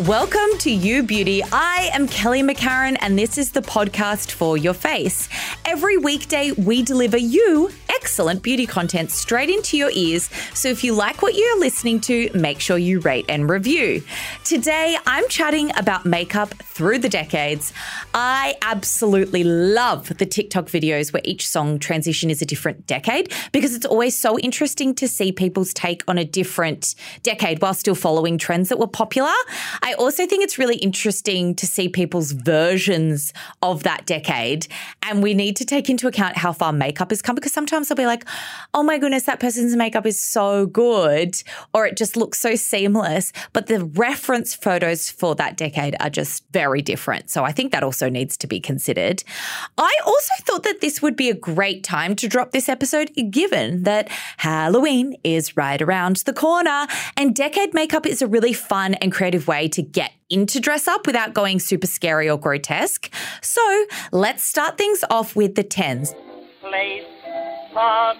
Welcome to You Beauty. I am Kelly McCarren, and this is the podcast for your face. Every weekday, we deliver you excellent beauty content straight into your ears. So if you like what you're listening to, make sure you rate and review. Today, I'm chatting about makeup through the decades. I absolutely love the TikTok videos where each song transition is a different decade because it's always so interesting to see people's take on a different decade while still following trends that were popular. I also think it's really interesting to see people's versions of that decade. And we need to take into account how far makeup has come because sometimes they'll be like, oh my goodness, that person's makeup is so good, or it just looks so seamless. But the reference photos for that decade are just very different. So I think that also needs to be considered. I also thought that this would be a great time to drop this episode, given that Halloween is right around the corner and decade makeup is a really fun and creative way to get into dress up without going super scary or grotesque. So let's start things off with the tens. place, spot,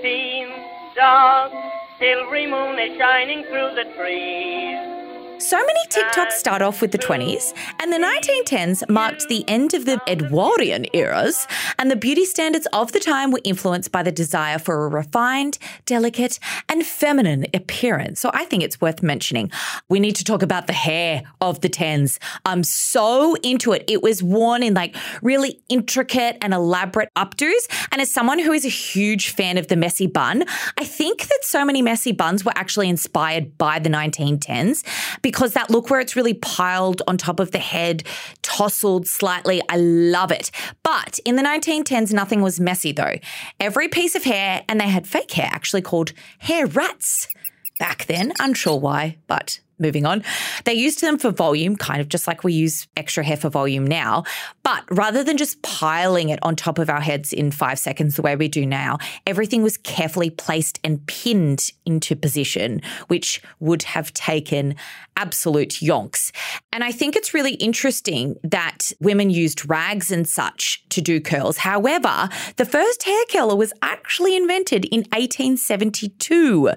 scene, dark, silvery moon is shining through the trees. So many TikToks start off with the 20s, and the 1910s marked the end of the Edwardian eras, and the beauty standards of the time were influenced by the desire for a refined, delicate, and feminine appearance. So I think it's worth mentioning. We need to talk about the hair of the 10s. I'm so into it. It was worn in like really intricate and elaborate updos, and as someone who is a huge fan of the messy bun, I think that so many messy buns were actually inspired by the 1910s because that look where it's really piled on top of the head, tousled slightly, I love it. But in the 1910s, nothing was messy though. Every piece of hair, and they had fake hair actually called hair rats back then, unsure why, but moving on. They used them for volume, kind of just like we use extra hair for volume now. But rather than just piling it on top of our heads in five seconds the way we do now, everything was carefully placed and pinned into position, which would have taken absolute yonks. And I think it's really interesting that women used rags and such to do curls. However, the first hair curler was actually invented in 1872,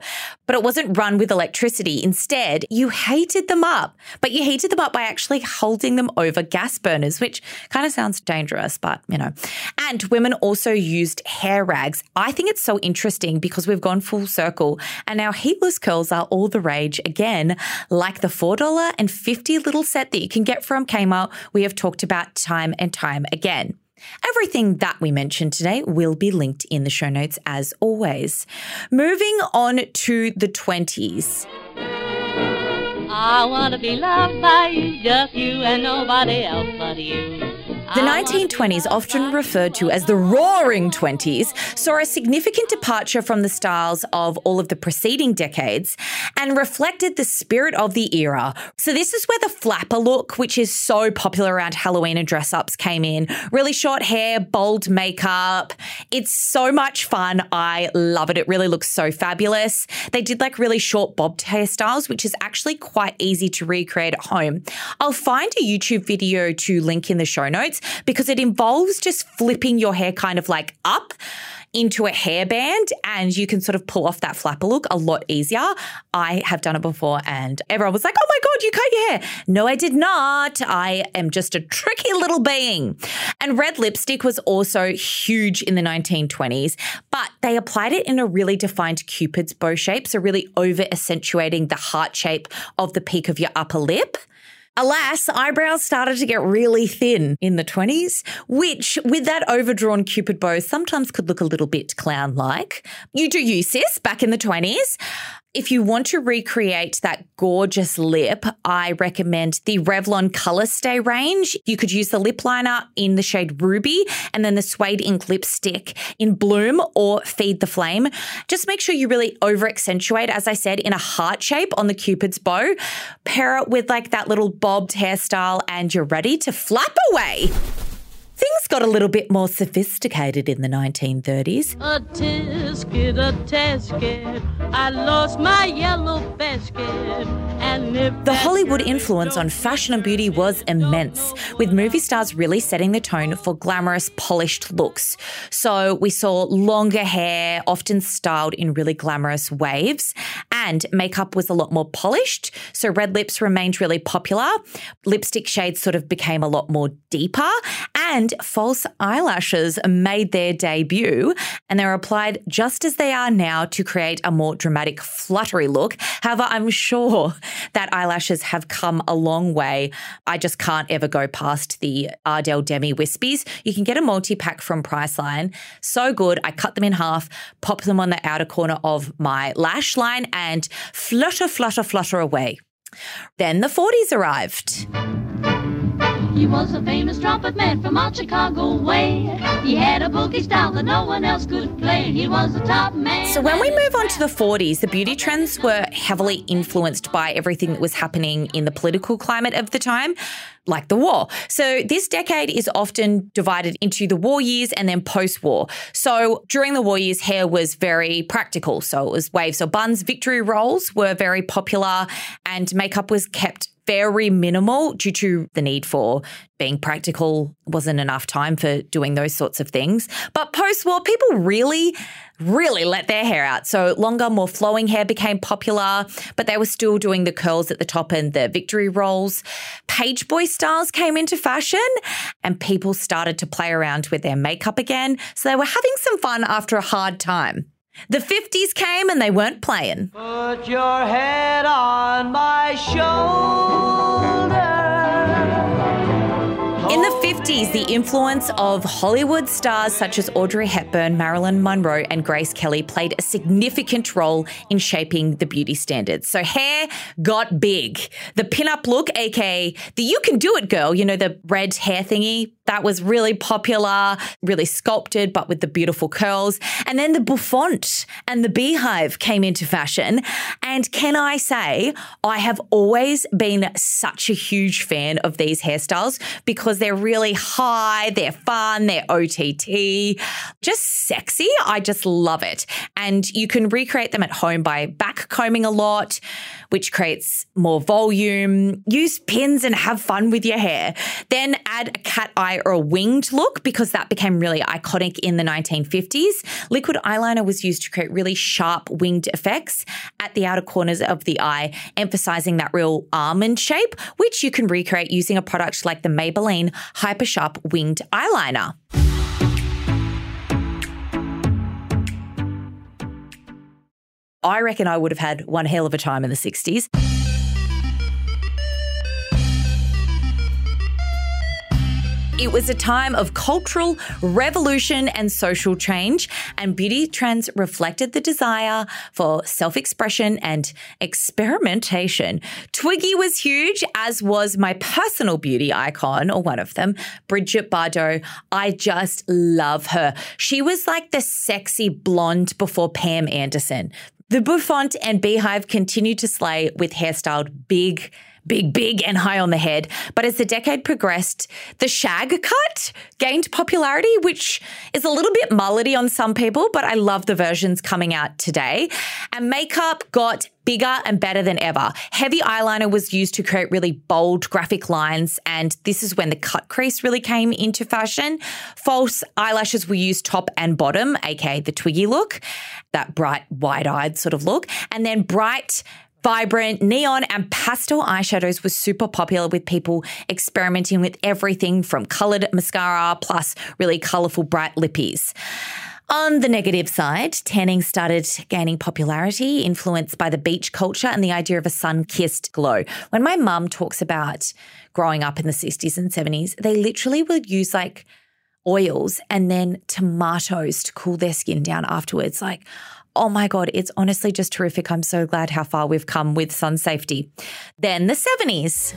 but it wasn't run with electricity. Instead, you heated them up, but you heated them up by actually holding them over gas burners, which kind of sounds dangerous, but you know. And women also used hair rags. I think it's so interesting because we've gone full circle and now heatless curls are all the rage again, like the $4 and 50 little set that you can get from Kmart. We have talked about time and time again. Everything that we mentioned today will be linked in the show notes as always. Moving on to the 20s. I wanna be loved by you, just you and nobody else but you. The ah. 1920s, often referred to as the Roaring Twenties, saw a significant departure from the styles of all of the preceding decades and reflected the spirit of the era. So, this is where the flapper look, which is so popular around Halloween and dress ups, came in. Really short hair, bold makeup. It's so much fun. I love it. It really looks so fabulous. They did like really short bobbed hairstyles, which is actually quite easy to recreate at home. I'll find a YouTube video to link in the show notes because it involves just flipping your hair kind of like up into a hairband and you can sort of pull off that flapper look a lot easier. I have done it before and everyone was like, oh my God, you cut your hair. No, I did not. I am just a tricky little being. And red lipstick was also huge in the 1920s, but they applied it in a really defined Cupid's bow shape. So really over accentuating the heart shape of the peak of your upper lip. Alas, eyebrows started to get really thin in the 20s, which, with that overdrawn cupid bow, sometimes could look a little bit clown like. You do you, sis, back in the 20s. If you want to recreate that gorgeous lip, I recommend the Revlon Color Stay range. You could use the lip liner in the shade Ruby and then the Suede Ink lipstick in Bloom or Feed the Flame. Just make sure you really over accentuate, as I said, in a heart shape on the Cupid's bow. Pair it with like that little bobbed hairstyle and you're ready to flap away. Things got a little bit more sophisticated in the 1930s. A tisket, a. I lost my yellow basket. The Hollywood influence on fashion and beauty was immense, with movie stars really setting the tone for glamorous, polished looks. So we saw longer hair, often styled in really glamorous waves, and makeup was a lot more polished. So red lips remained really popular. Lipstick shades sort of became a lot more deeper, and false eyelashes made their debut, and they're applied just as they are now to create a more dramatic, fluttery look. However, I'm sure that eyelashes have come a long way. I just can't ever go past the Ardell Demi Wispies. You can get a multi pack from Priceline. So good. I cut them in half, pop them on the outer corner of my lash line, and flutter, flutter, flutter away. Then the 40s arrived. He was a famous trumpet man from out Chicago way. He had a boogie style that no one else could play. He was a top man. So when we move on to the 40s, the beauty trends were heavily influenced by everything that was happening in the political climate of the time, like the war. So this decade is often divided into the war years and then post-war. So during the war years, hair was very practical. So it was waves or buns. Victory rolls were very popular and makeup was kept very minimal due to the need for being practical wasn't enough time for doing those sorts of things. But post war, people really, really let their hair out. So longer, more flowing hair became popular, but they were still doing the curls at the top and the victory rolls. Page boy styles came into fashion and people started to play around with their makeup again. So they were having some fun after a hard time. The 50s came and they weren't playing. Put your head on my shoulder. 50s, the influence of Hollywood stars such as Audrey Hepburn, Marilyn Monroe, and Grace Kelly played a significant role in shaping the beauty standards. So hair got big. The pinup look, aka the you can do it girl, you know, the red hair thingy, that was really popular, really sculpted, but with the beautiful curls. And then the bouffant and the beehive came into fashion. And can I say, I have always been such a huge fan of these hairstyles because they're really high, they're fun, they're OTT, just sexy. I just love it. And you can recreate them at home by back combing a lot, which creates more volume. Use pins and have fun with your hair. Then add a cat eye or a winged look because that became really iconic in the 1950s. Liquid eyeliner was used to create really sharp winged effects at the outer corners of the eye, emphasizing that real almond shape, which you can recreate using a product like the Maybelline Hyper Sharp Winged Eyeliner. I reckon I would have had one hell of a time in the 60s. It was a time of cultural revolution and social change, and beauty trends reflected the desire for self expression and experimentation. Twiggy was huge, as was my personal beauty icon, or one of them, Bridget Bardot. I just love her. She was like the sexy blonde before Pam Anderson. The Bouffant and Beehive continue to slay with hairstyled big big, big and high on the head. But as the decade progressed, the shag cut gained popularity, which is a little bit mullety on some people, but I love the versions coming out today. And makeup got bigger and better than ever. Heavy eyeliner was used to create really bold graphic lines, and this is when the cut crease really came into fashion. False eyelashes were used top and bottom, aka the Twiggy look, that bright, wide eyed sort of look. And then bright, Vibrant, neon, and pastel eyeshadows were super popular with people experimenting with everything from coloured mascara plus really colourful bright lippies. On the negative side, tanning started gaining popularity, influenced by the beach culture and the idea of a sun kissed glow. When my mum talks about growing up in the 60s and 70s, they literally would use like oils and then tomatoes to cool their skin down afterwards. Like, oh my God, it's honestly just terrific. I'm so glad how far we've come with sun safety. Then the 70s.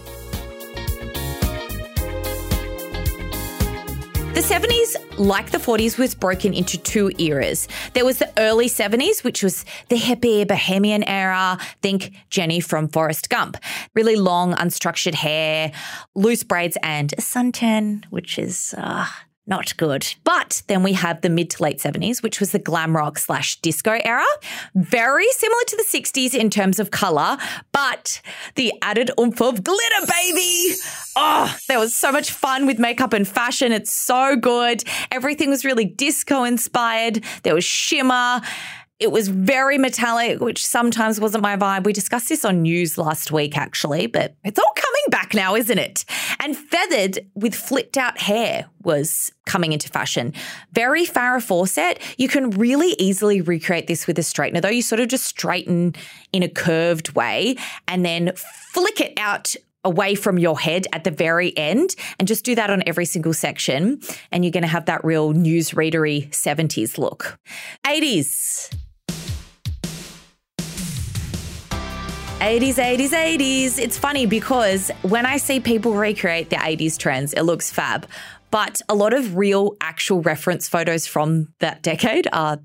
The 70s, like the 40s, was broken into two eras. There was the early 70s, which was the hippie bohemian era. Think Jenny from Forrest Gump. Really long, unstructured hair, loose braids, and a suntan, which is uh, not good. But then we have the mid to late 70s, which was the glam rock slash disco era. Very similar to the 60s in terms of color, but the added oomph of glitter, baby. Oh, there was so much fun with makeup and fashion. It's so good. Everything was really disco inspired. There was shimmer. It was very metallic, which sometimes wasn't my vibe. We discussed this on news last week, actually, but it's all coming back now, isn't it? And feathered with flipped out hair was coming into fashion. Very Farrah Fawcett. You can really easily recreate this with a straightener, though. You sort of just straighten in a curved way and then flick it out away from your head at the very end and just do that on every single section and you're going to have that real newsreadery 70s look. 80s. 80s, 80s, 80s. It's funny because when I see people recreate the 80s trends, it looks fab. But a lot of real, actual reference photos from that decade are,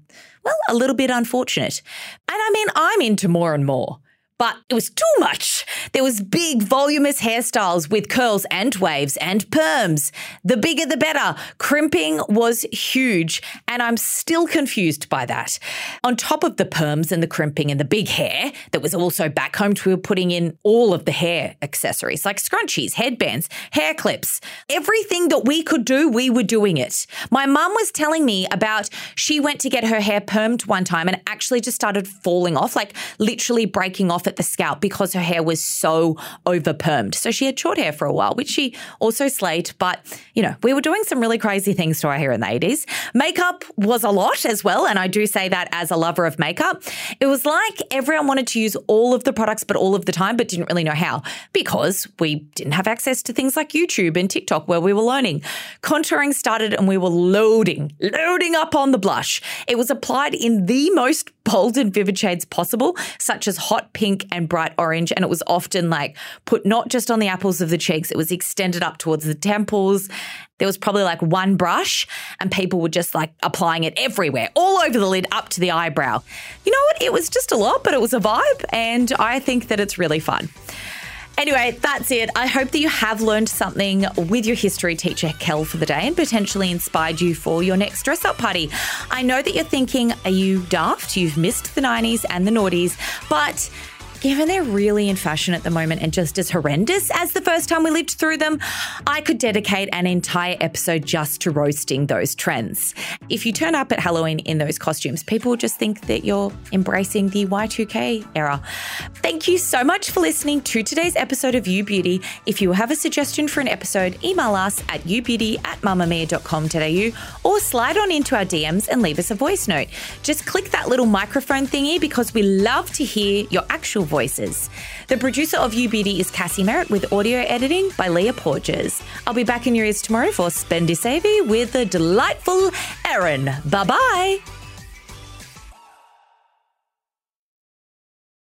well, a little bit unfortunate. And I mean, I'm into more and more but it was too much. There was big, voluminous hairstyles with curls and waves and perms. The bigger the better. Crimping was huge, and I'm still confused by that. On top of the perms and the crimping and the big hair that was also back home, we were putting in all of the hair accessories like scrunchies, headbands, hair clips. Everything that we could do, we were doing it. My mum was telling me about she went to get her hair permed one time and actually just started falling off, like literally breaking off at the scalp because her hair was so over permed. So she had short hair for a while, which she also slayed. But, you know, we were doing some really crazy things to our hair in the 80s. Makeup was a lot as well. And I do say that as a lover of makeup. It was like everyone wanted to use all of the products, but all of the time, but didn't really know how because we didn't have access to things like YouTube and TikTok where we were learning. Contouring started and we were loading, loading up on the blush. It was applied in the most bold and vivid shades possible, such as hot and bright orange. And it was often like put not just on the apples of the cheeks, it was extended up towards the temples. There was probably like one brush, and people were just like applying it everywhere, all over the lid, up to the eyebrow. You know what? It was just a lot, but it was a vibe. And I think that it's really fun. Anyway, that's it. I hope that you have learned something with your history teacher, Kel, for the day and potentially inspired you for your next dress up party. I know that you're thinking, are you daft? You've missed the 90s and the noughties, but given they're really in fashion at the moment and just as horrendous as the first time we lived through them, I could dedicate an entire episode just to roasting those trends. If you turn up at Halloween in those costumes, people will just think that you're embracing the Y2K era. Thank you so much for listening to today's episode of You Beauty. If you have a suggestion for an episode, email us at youbeauty at mamamia.com.au or slide on into our DMs and leave us a voice note. Just click that little microphone thingy because we love to hear your actual voices. The producer of You Beauty is Cassie Merritt with audio editing by Leah Porges. I'll be back in your ears tomorrow for Spendy Savvy with the delightful Erin. Bye bye.